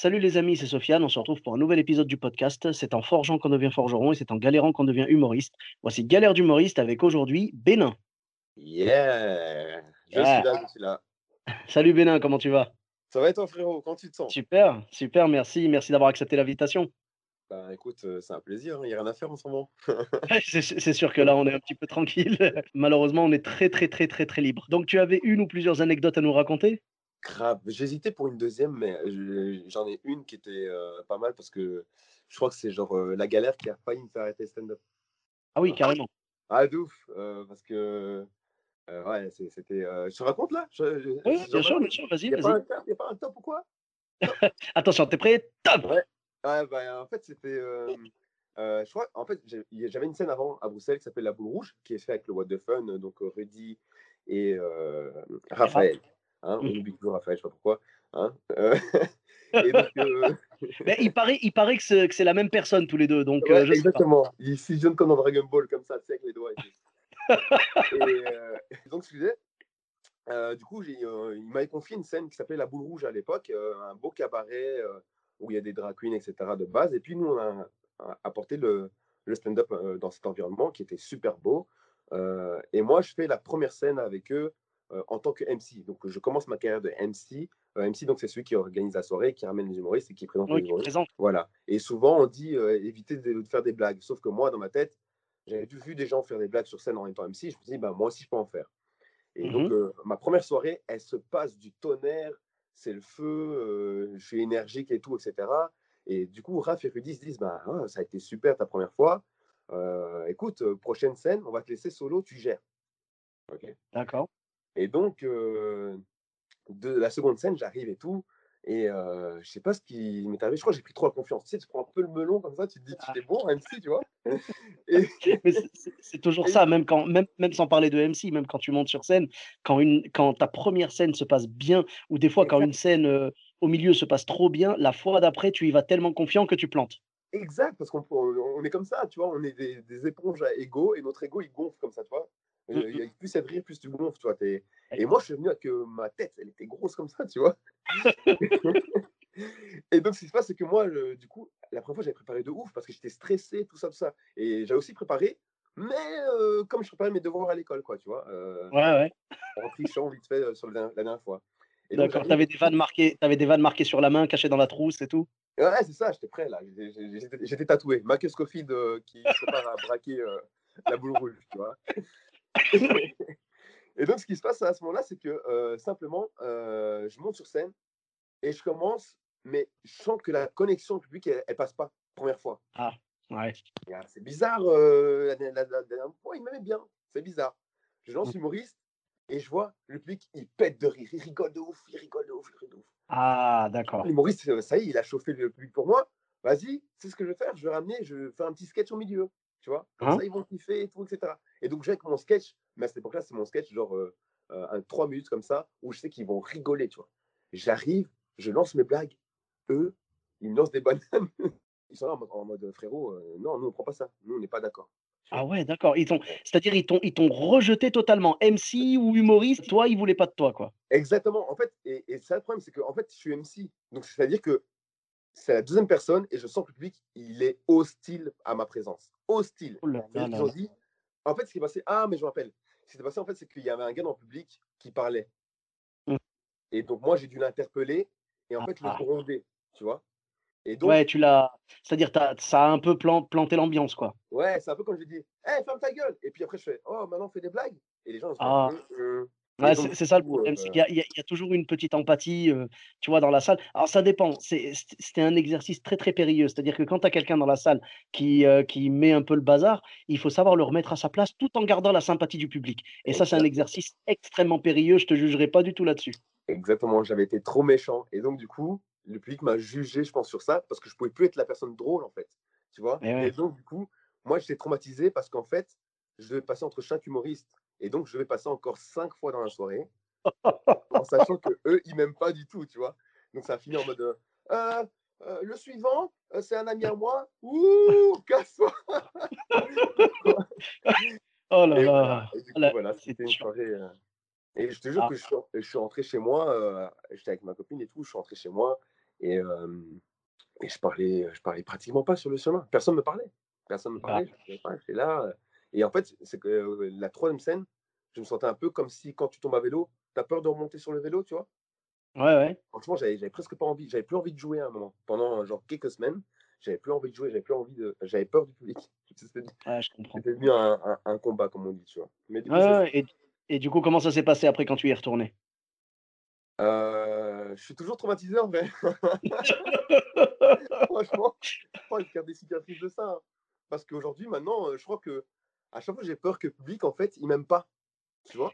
Salut les amis, c'est Sofiane. On se retrouve pour un nouvel épisode du podcast. C'est en forgeant qu'on devient forgeron et c'est en galérant qu'on devient humoriste. Voici Galère d'humoriste avec aujourd'hui Bénin. Yeah! Je Yeah. suis là, je suis là. Salut Bénin, comment tu vas? Ça va et toi, frérot? Comment tu te sens? Super, super, merci. Merci d'avoir accepté l'invitation. Bah écoute, euh, c'est un plaisir, il n'y a rien à faire en ce moment. c'est sûr que là, on est un petit peu tranquille. Malheureusement, on est très, très, très, très, très libre. Donc, tu avais une ou plusieurs anecdotes à nous raconter? Grave. J'hésitais pour une deuxième, mais je- j'en ai une qui était euh, pas mal parce que je crois que c'est genre euh, la galère qui a failli me faire arrêter stand-up. Ah oui, carrément. Ah, de ouf! euh, parce que ouais, c'était. je te raconte là? Je, je- Oui, bien sûr, bien sûr, vas-y, Y a pas vas-y. un top, y a pas un top ou quoi? Attention, t'es prêt? Top Ouais. Ouais, bah, en fait, c'était. euh, je crois, en fait, j'avais une scène avant à Bruxelles qui s'appelle La Boule Rouge, qui est faite avec le What the Fun, donc Rudy et Raphaël. Hein, on Mhm. oublie toujours Raphaël, je sais pas pourquoi. Hein, euh, et donc, euh, Mais il paraît, il paraît que c'est la même personne tous les deux. Donc, ouais, euh, je sais pas. exactement. Il fusionne comme dans Dragon Ball, comme ça, avec les doigts. Et, donc, euh, du coup, il m'avait confié une scène qui s'appelait La Boule Rouge à l'époque, un beau cabaret où il y a des drag queens, etc. de base. Et puis, nous, on a, a apporté le, le stand-up dans cet environnement qui était super beau. Et moi, je fais la première scène avec eux en tant que MC. Donc, je commence ma carrière de MC. Euh, MC, donc, c'est celui qui organise la soirée, qui ramène les humoristes et qui présente Oui, les humoristes. présente. Voilà. Et souvent, on dit euh, éviter de, de faire des blagues. Sauf que moi, dans ma tête, j'avais vu des gens faire des blagues sur scène en étant MC. Je me dis, bah, moi aussi, je peux en faire. Et donc, Mhm. euh, ma première soirée, elle se passe du tonnerre, c'est le feu, euh, je suis énergique et tout, etc. Et du coup, Raph et Rudy se disent, bah, ah, ça a été super ta première fois. Euh, écoute, euh, prochaine scène, on va te laisser solo, tu gères. Ok. D'accord. Et donc, euh, de la seconde scène, j'arrive et tout. Et euh, je sais pas ce qui m'est arrivé. Je crois que j'ai pris trop la confiance. Tu sais, tu prends un peu le melon comme ça, tu te dis, tu es bon, MC, tu vois? Et, c'est- toujours Et- ça, même, quand, même, même sans parler de MC, même quand tu montes sur scène, quand, une, quand ta première scène se passe bien, ou des fois quand une scène euh, au milieu se passe trop bien, la fois d'après, tu y vas tellement confiant que tu plantes. Exact, parce qu'on on est comme ça, tu vois, on est des, des éponges à ego et notre ego il gonfle comme ça, tu vois? Il y a plus ça de rire, plus tu gonfles, t'es- Et moi je suis venu avec euh, ma tête, elle était grosse comme ça, tu vois. et donc ce qui se passe, c'est que moi, le- du coup, la première fois j'avais préparé de ouf parce que j'étais stressé, tout ça, tout ça. Et j'avais aussi préparé, mais euh, comme je préparais mes devoirs à l'école, quoi, tu vois, euh, Ouais, ouais. en trichant vite fait euh, sur la dernière fois. Et donc, D'accord. j'arrive- T'avais des vannes marquées, t'avais des vannes marquées sur la main, cachées dans la trousse et tout. Ouais, c'est ça, j'étais prêt là. J'étais j'étais tatoué. Marcus Scofield euh, qui se prépare à braquer la boule rouge, tu vois. Et donc, ce qui se passe à ce moment-là, c'est que euh, simplement, euh, je monte sur scène et je commence, mais je sens que la connexion au public, elle, elle passe pas, première fois. Ouais. Ah, C'est bizarre, euh, la, la- la- il m'aimait bien, c'est bizarre. Je lance Mm. humoriste et je vois le public, il pète de rire, il rigole de ouf, il rigole de ouf, il rigole de ouf. Ah, d'accord. L'humoriste, ça y est, il a chauffé le public pour moi. Vas-y, c'est ce que je vais faire. Je vais ramener, je vais faire un petit sketch au milieu. Tu vois Comme Hein? ça, ils vont kiffer et tout, etc. Et donc, j'ai avec mon sketch, mais à cette époque-là, c'est mon sketch, genre euh, euh, un 3 minutes comme ça, où je sais qu'ils vont rigoler, tu vois. J'arrive, je lance mes blagues. Eux, ils me lancent des bananes. Ils sont là en mode, en mode, frérot, euh, non, nous, on prend pas ça. Nous, on n'est pas d'accord. Ah ouais, d'accord. Ils t'ont, c'est-à-dire ils t'ont, ils t'ont rejeté totalement. MC ou humoriste, toi, ils voulaient pas de toi, quoi. Exactement. En fait, et, et ça, le problème, c'est que en fait, je suis MC. Donc, c'est-à-dire que c'est la deuxième personne et je sens que le public, il est hostile à ma présence. Hostile. Oh là là là ont dit, en fait, ce qui est passé, ah, mais je me rappelle. Ce qui s'est passé, en fait, c'est qu'il y avait un gars dans le public qui parlait. Mm. Et donc, moi, j'ai dû l'interpeller et en fait, le Ah. gronder, tu vois? Et donc, Ouais, tu l'as. C'est-à-dire, ça a un peu plan- planté l'ambiance, quoi. ouais, c'est un peu comme je dis, hé, ferme ta gueule. Et puis après, je fais, oh, maintenant, on fait des blagues? Et les gens, ils se Ah. disent, hum. Et Ouais, c'est ça le problème, c'est qu'il y, a- il y a- toujours une petite empathie, euh, tu vois, dans la salle. Alors ça dépend, c'est- c'était un exercice très très périlleux, c'est-à-dire que quand tu as quelqu'un dans la salle qui, euh, qui met un peu le bazar, il faut savoir le remettre à sa place tout en gardant la sympathie du public. Et ça, c'est un exercice extrêmement périlleux, je te jugerai pas du tout là-dessus. Exactement, j'avais été trop méchant. Et donc, du coup, le public m'a jugé, je pense, sur ça, parce que je pouvais plus être la personne drôle, en fait. Tu vois? Eh ouais. Et donc, du coup, moi, j'étais traumatisé parce qu'en fait, je devais passer entre chaque humoriste. Et donc, je devais passer encore cinq fois dans la soirée, en sachant que eux, ils m'aiment pas du tout, tu vois? Donc, ça a fini en mode euh, Euh, euh, le suivant, euh, c'est un ami à moi. Ouh, casse-toi. Oh là Et là. voilà, et du coup, Là, voilà, c'est c'était une soirée. Et je te jure Ah. que je suis, je suis rentré chez moi, j'étais avec ma copine et tout, je suis rentré chez moi et, et je parlais, je parlais pratiquement pas sur le chemin. Personne ne me parlait. Personne ne me Bah. parlait. Je parlais pas, J'étais là. Et en fait, c'est que euh, la troisième scène, je me sentais un peu comme si quand tu tombes à vélo, tu as peur de remonter sur le vélo, tu vois? Ouais, ouais. Franchement, j'avais presque pas envie, j'avais plus envie de jouer à un moment. Pendant genre quelques semaines, j'avais plus envie de jouer, j'avais plus envie de, j'avais peur du public. C'était Ouais, je devenu un, un- un combat, comme on dit, tu vois. Mais du coup, Ouais, Et, et du coup, comment ça s'est passé après quand tu y es retourné? Euh, je suis toujours traumatisé en vrai. Franchement, oh, il y a des cicatrices de ça. hein. Parce qu'aujourd'hui, maintenant, euh, je crois que à chaque fois, j'ai peur que le public, en fait, il m'aime pas. Tu vois?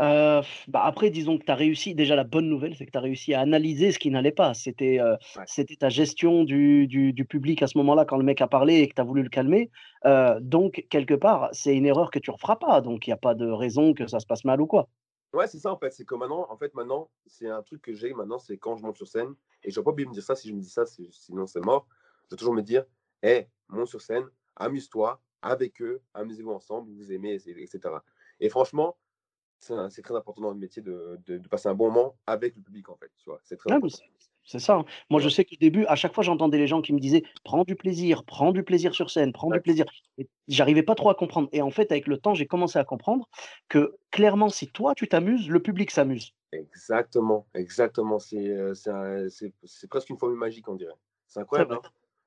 Euh, bah après, disons que tu as réussi. Déjà, la bonne nouvelle, c'est que tu as réussi à analyser ce qui n'allait pas. C'était euh, Ouais. c'était ta gestion du, du, du public à ce moment-là, quand le mec a parlé et que tu as voulu le calmer. Euh, donc, quelque part, c'est une erreur que tu ne referas pas. Donc, il n'y a pas de raison que ça se passe mal ou quoi. Ouais, c'est ça en fait. C'est que maintenant, en fait, maintenant, c'est un truc que j'ai maintenant, c'est quand je monte sur scène, et je dois pas oublier de me dire ça, si je me dis ça, sinon c'est mort. Je dois toujours me dire, hé, monte sur scène, amuse-toi avec eux, amusez-vous ensemble, vous aimez, et- etc. Et franchement, c'est très important dans le métier de, de- de passer un bon moment avec le public, en fait. C'est très Ah, c'est ça. hein. Moi, je sais qu'au début, à chaque fois, j'entendais les gens qui me disaient prends du plaisir, prends du plaisir sur scène, prends du plaisir. J'arrivais pas trop à comprendre. Et en fait, avec le temps, j'ai commencé à comprendre que clairement, si toi, tu t'amuses, le public s'amuse. Exactement, exactement. C'est euh, presque une formule magique, on dirait. C'est incroyable, hein.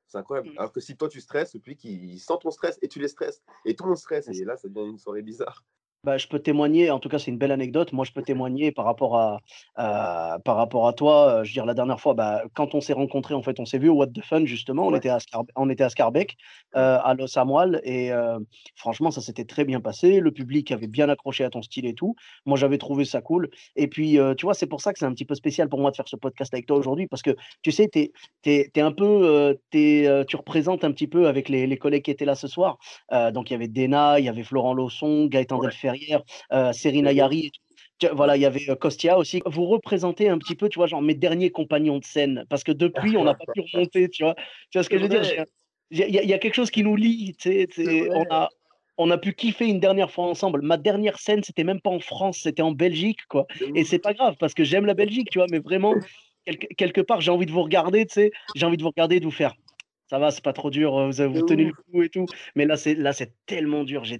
C'est incroyable. Mm. Alors que si toi tu stresses, le public il, il sent ton stress et tu les stresses. Et tout le monde stresse. Et là, ça devient une soirée bizarre. Bah, je peux témoigner, en tout cas, c'est une belle anecdote. Moi, je peux témoigner par rapport à, à- par rapport à toi. Euh, je veux dire, la dernière fois, bah, quand on s'est rencontrés, en fait, on s'est vu au What the Fun, justement. On Ouais. était à, Scar- on était à Scarbeck, euh, à Los Amoal. Et euh, franchement, ça s'était très bien passé. Le public avait bien accroché à ton style et tout. Moi, j'avais trouvé ça cool. Et puis, euh, tu vois, c'est pour ça que c'est un petit peu spécial pour moi de faire ce podcast avec toi aujourd'hui. Parce que, tu sais, t'es, t'es, t'es un peu, t'es, tu représentes un petit peu avec les, les collègues qui étaient là ce soir. Donc, il y avait Dena, il y avait Florent Lausson, Gaëtan Ouais. Euh, Serena Yari. et tout. Tu- Voilà, il y avait euh, Kostia aussi. Vous représentez un petit peu, tu vois, genre mes derniers compagnons de scène. Parce que depuis, on n'a pas pu remonter, tu vois. Tu vois ce que je veux dire? Il y, a- il y a quelque chose qui nous lie, tu sais. On a, on a pu kiffer une dernière fois ensemble. Ma dernière scène, c'était même pas en France, c'était en Belgique, quoi. Et c'est pas grave, parce que j'aime la Belgique, tu vois, mais vraiment, quelque, quelque part, j'ai envie de vous regarder, tu sais. J'ai envie de vous regarder et de vous faire. Ça va, c'est pas trop dur, euh, vous vous tenez le coup et tout. Mais là, c'est là, c'est tellement dur. J'ai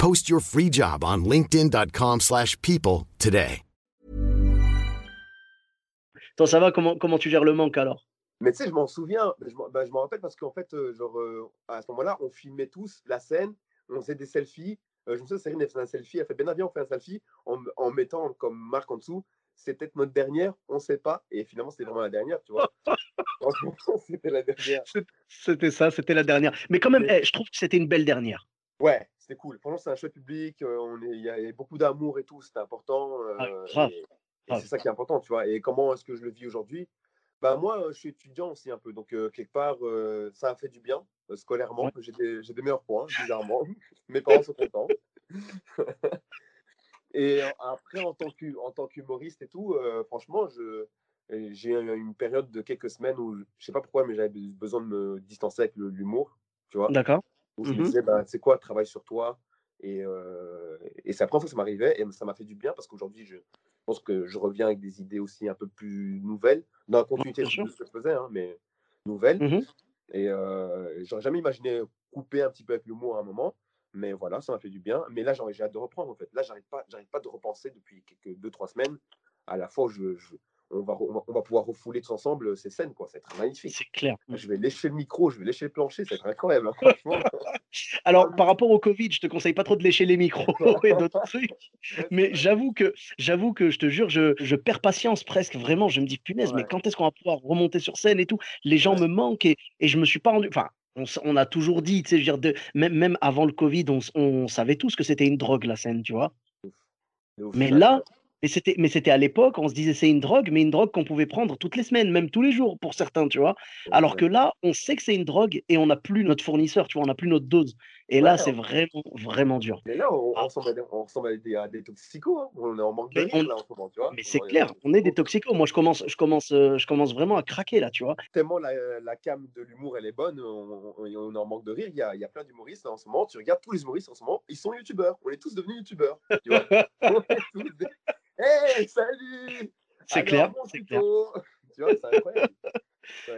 Post your free job on linkedin.com/people slash people today. Toi, ça va comment, comment tu gères le manque alors? Mais tu sais, je m'en souviens, je m'en bah, je m'en rappelle parce qu'en fait, euh, genre, euh, à ce moment-là, on filmait tous la scène, on faisait des selfies. Euh, je me souviens, Céline, elle faisait un selfie, elle fait Ben viens, on fait un selfie en, en mettant comme marque en dessous. C'est peut-être notre dernière, on ne sait pas. Et finalement, c'était vraiment la dernière, tu vois. C'était la dernière. C'est- C'était ça, c'était la dernière. Mais quand même, Mais- eh, je trouve que c'était une belle dernière. Ouais, c'était cool. Franchement, c'est un chouette public. euh, Il y avait beaucoup d'amour et tout, c'était important. Ah, euh, grave, et c'est ça qui est important, tu vois. Et comment est-ce que je le vis aujourd'hui? Bah, Moi, je suis étudiant aussi un peu. Donc, euh, quelque part, euh, ça a fait du bien euh, scolairement. Ouais. J'ai des, j'ai des meilleurs points, bizarrement. Mes parents sont contents. et après, en tant que- en tant qu'humoriste et tout, franchement, je, j'ai eu une période de quelques semaines où, je sais pas pourquoi, mais j'avais besoin de me distancer avec l'humour, tu vois D'accord où je me Mhm. disais, bah, c'est quoi, travaille sur toi? Et, euh, et c'est la première fois que ça m'arrivait et ça m'a fait du bien parce qu'aujourd'hui, je pense que je reviens avec des idées aussi un peu plus nouvelles, dans la continuité de ce que je faisais, hein, mais nouvelles. Mhm. Et euh, j'aurais jamais imaginé couper un petit peu avec l'humour à un moment, mais voilà, ça m'a fait du bien. Mais là, j'ai hâte de reprendre en fait. Là, j'arrête pas, pas de repenser depuis quelques deux, trois semaines à la fois où je, je, on va, on va, pouvoir refouler tous ensemble ces scènes, quoi. C'est magnifique. C'est clair. Je vais lécher le micro, je vais lécher le plancher, c'est incroyable. Hein, Alors, par rapport au Covid, je te conseille pas trop de lécher les micros et d'autres trucs. Mais j'avoue que, j'avoue que je te jure, je, je, perds patience presque. Vraiment, je me dis, punaise, mais quand est-ce qu'on va pouvoir remonter sur scène et tout? Les gens me manquent et, et je me suis pas rendu. Enfin, on, a toujours dit, tu sais, je veux dire, même, même avant le Covid, on, on savait tous que c'était une drogue, la scène, tu vois? Mais là, mais c'était, mais c'était à l'époque, on se disait c'est une drogue, mais une drogue qu'on pouvait prendre toutes les semaines, même tous les jours pour certains, tu vois. Alors que là, on sait que c'est une drogue et on n'a plus notre fournisseur, tu vois, on n'a plus notre dose. Et là, c'est vraiment, vraiment dur. Mais là, on, ah. ressemble, à des, on ressemble à des, toxicos, hein. on est en manque de rire, là, en ce moment, tu vois. Mais c'est clair, on est des toxicos. Moi, je commence, je, commence, euh, je commence vraiment à craquer, là, tu vois. Tellement la, la cam de l'humour, elle est bonne, on, on, est en manque de rire. Il y a, il y a plein d'humoristes en ce moment. Tu regardes tous les humoristes en ce moment, ils sont youtubeurs. On est tous devenus youtubeurs, tu vois. Hey, salut C'est clair, c'est clair. Tu vois, c'est incroyable.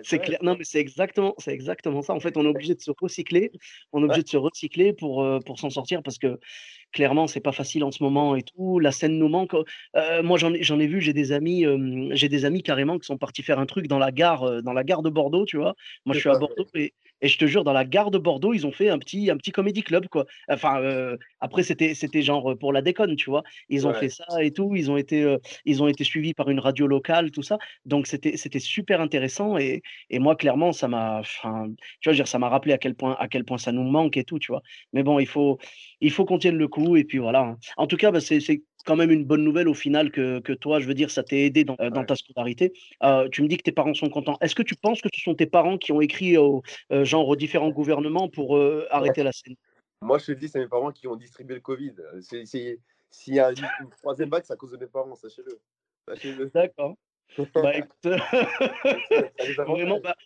C'est clair. Non, mais c'est exactement, c'est exactement ça. En fait, on est obligé de se recycler. On est obligé de se recycler pour, euh, pour s'en sortir parce que clairement, c'est pas facile en ce moment et tout. La scène nous manque. Euh, moi, j'en ai, j'en ai vu. J'ai des amis, euh, j'ai des amis carrément qui sont partis faire un truc dans la gare, dans la gare de Bordeaux, tu vois. Moi, je suis à Bordeaux et, et je te jure, dans la gare de Bordeaux, ils ont fait un petit, un petit comédie club, quoi. Enfin, euh, après, c'était, c'était genre pour la déconne, tu vois. Ils ont fait ça et tout. Ils ont été, euh, ils ont été suivis par une radio locale, tout ça. Donc, c'était, c'était super intéressant. Et, et moi, clairement, ça m'a, tu vois, dire, ça m'a rappelé à quel point, à quel point ça nous manque et tout, tu vois. Mais bon, il faut, il faut qu'on tienne le coup. Et puis voilà. Hein. En tout cas, bah, c'est, c'est quand même une bonne nouvelle au final que, que toi, je veux dire, ça t'ait aidé dans, euh, dans ta scolarité. Euh, tu me dis que tes parents sont contents. Est-ce que tu penses que ce sont tes parents qui ont écrit au, euh, genre aux différents gouvernements pour arrêter la scène? Moi, je te dis, c'est mes parents qui ont distribué le Covid. S'il y a une, troisième vague, c'est à cause de mes parents, sachez-le. D'accord. bah, écoute, vraiment, bah,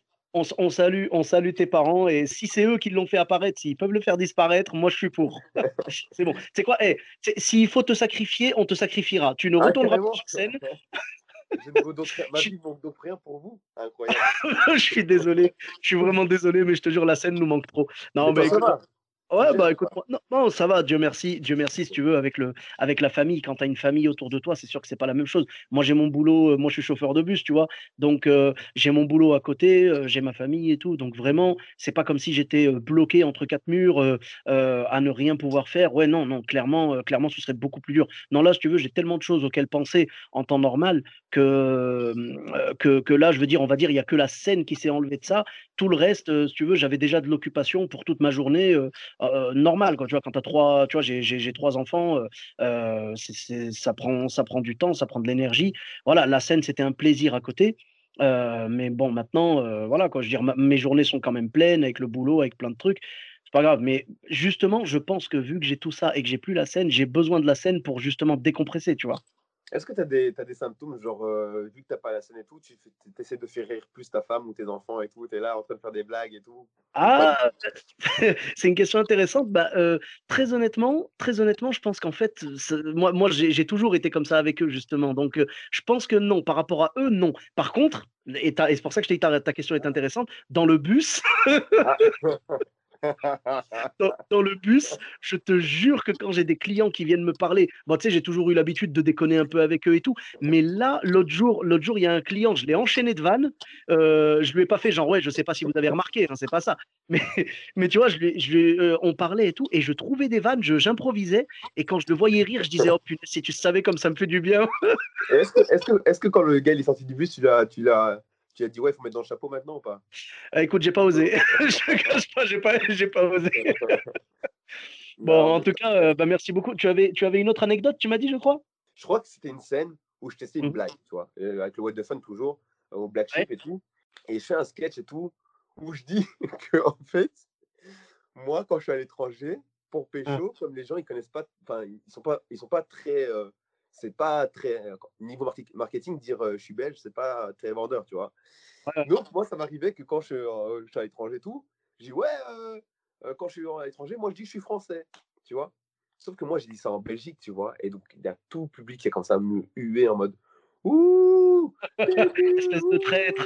on, salue, on salue tes parents et si c'est eux qui l'ont fait apparaître, s'ils peuvent le faire disparaître, moi je suis pour. c'est bon. C'est quoi? Hey, eh, S'il faut te sacrifier, on te sacrifiera. Tu ne ah, retourneras pas sur scène. Je ne veux ma vie manque d'autre rien pour vous. Incroyable. je suis désolé. Je suis vraiment désolé, mais je te jure, la scène nous manque trop. Non, mais, écoute, Ouais, bah écoute, non, non, ça va, Dieu merci, Dieu merci, si tu veux, avec, le, avec la famille. Quand tu as une famille autour de toi, c'est sûr que c'est pas la même chose. Moi, j'ai mon boulot, euh, moi, je suis chauffeur de bus, tu vois. Donc, euh, j'ai mon boulot à côté, euh, j'ai ma famille et tout. Donc, vraiment, c'est pas comme si j'étais bloqué entre quatre murs à ne rien pouvoir faire. Ouais, non, non, clairement, clairement, ce serait beaucoup plus dur. Non, là, si tu veux, j'ai tellement de choses auxquelles penser en temps normal que, que, que là, je veux dire, on va dire, il y a que la scène qui s'est enlevée de ça. Tout le reste, si tu veux, j'avais déjà de l'occupation pour toute ma journée normal. Quand tu vois, quand as trois, tu vois, j'ai trois enfants, ça prend, du temps, ça prend de l'énergie. Voilà, la scène, c'était un plaisir à côté. mais bon, maintenant, voilà, quoi, je veux mes journées sont quand même pleines avec le boulot, avec plein de trucs. C'est pas grave. Mais justement, je pense que vu que j'ai tout ça et que j'ai plus la scène, j'ai besoin de la scène pour justement décompresser, tu vois. Est-ce que tu as, des, as des symptômes, genre, euh, vu que tu n'as pas la scène et tout, tu essaies de faire rire plus ta femme ou tes enfants et tout, tu es là en train de faire des blagues et tout? Ah, c'est une question intéressante. Bah, euh, très honnêtement, très honnêtement, je pense qu'en fait, moi, moi j'ai toujours été comme ça avec eux, justement. Donc, euh, je pense que non, par rapport à eux, non. Par contre, et, c'est pour ça que je t'ai dit ta, ta question est intéressante, dans le bus, dans, le bus, je te jure que quand j'ai des clients qui viennent me parler, tu sais, j'ai toujours eu l'habitude de déconner un peu avec eux et tout, mais là, l'autre jour, l'autre jour, il y a un client, je l'ai enchaîné de vanne, euh, je lui ai pas fait genre, ouais, je sais pas si vous avez remarqué, hein, c'est pas ça, mais, mais tu vois, euh, on parlait et tout, et je trouvais des vannes, j'improvisais, et quand je le voyais rire, je disais, oh putain, si tu savais comme ça me fait du bien. est-ce que, est que, est que, quand le gars est sorti du bus, tu l'as, tu as dit, ouais, il faut mettre dans le chapeau maintenant ou pas? Ah, Écoute, j'ai pas osé. je ne cache pas, j'ai pas, j'ai pas osé. bon, en tout cas, euh, bah, merci beaucoup. Tu avais, tu avais une autre anecdote, tu m'as dit, je crois? Je crois que c'était une scène où je testais une mmh. blague, tu vois, euh, avec le What the Fun toujours, au Black Sheep et tout. Et je fais un sketch et tout, où je dis que, en fait, moi, quand je suis à l'étranger, pour ah. pécho, comme les gens, ils connaissent pas, enfin, ils sont pas, ils sont pas très. Euh, c'est pas très niveau marketing dire je suis belge c'est pas très vendeur tu vois. Donc moi ça m'arrivait que quand je, suis à l'étranger tout je dis ouais quand je suis à l'étranger moi je dis que je suis français tu vois. Sauf que moi j'ai dit ça en Belgique tu vois et donc il y a tout le public qui est comme ça me huer en mode ouh espèce de traître.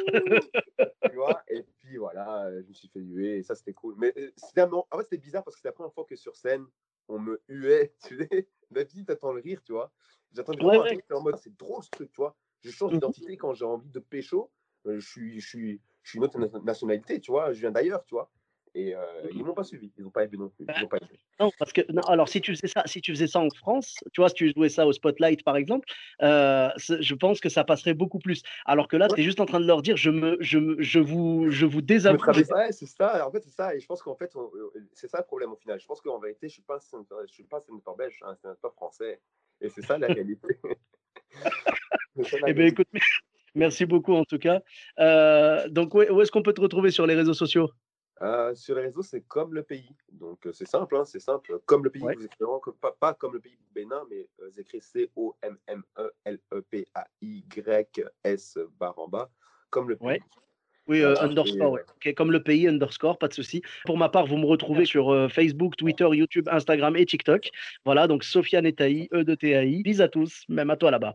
tu vois. Et puis voilà je me suis fait huer et ça c'était cool. Mais c'était en fait c'était bizarre parce que c'est la première fois que sur scène on me huait tu sais. D'habitude t'attends le rire tu vois J'attends ouais, ouais. en mode c'est drôle ce truc, tu vois. Je change Mhm. d'identité quand j'ai envie de pécho. Euh, je, suis, je, suis, je suis une autre na- nationalité, tu vois. Je viens d'ailleurs, tu vois. Et euh, ils m'ont pas suivi. Ils n'ont pas aimé non plus. Ils ont pas aimé. Non, parce que non, alors si tu faisais ça, si tu faisais ça en France, tu vois, si tu jouais ça au Spotlight par exemple, euh, je pense que ça passerait beaucoup plus. Alors que là, Ouais. tu es juste en train de leur dire, je me, je, me- je vous, je vous ouais, c'est ça. En fait, c'est ça. Et je pense qu'en fait, euh, c'est ça le problème au final. Je pense qu'en vérité, je suis pas un je suis pas un sénateur belge, je suis un sénateur français. Et c'est ça la réalité. C'est ça, la Eh bien, écoute, merci beaucoup en tout cas. Euh, donc, où est-ce qu'on peut te retrouver sur les réseaux sociaux? Euh, sur les réseaux, c'est comme le pays. Donc, euh, c'est simple, hein, c'est simple. Comme le pays, Ouais. vous écrivez pas, pas comme le pays Bénin, mais euh, vous écrivez C-O-M-M-E-L-E-P-A-Y-S barre en bas, comme le pays. Ouais. Oui, euh, underscore, ouais. Ok, comme le pays, underscore, pas de souci. Pour ma part, vous me retrouvez sur euh, Facebook, Twitter, YouTube, Instagram et TikTok. Voilà, donc Sofiane Taï, E de TAI. Bis à tous, même à toi là-bas.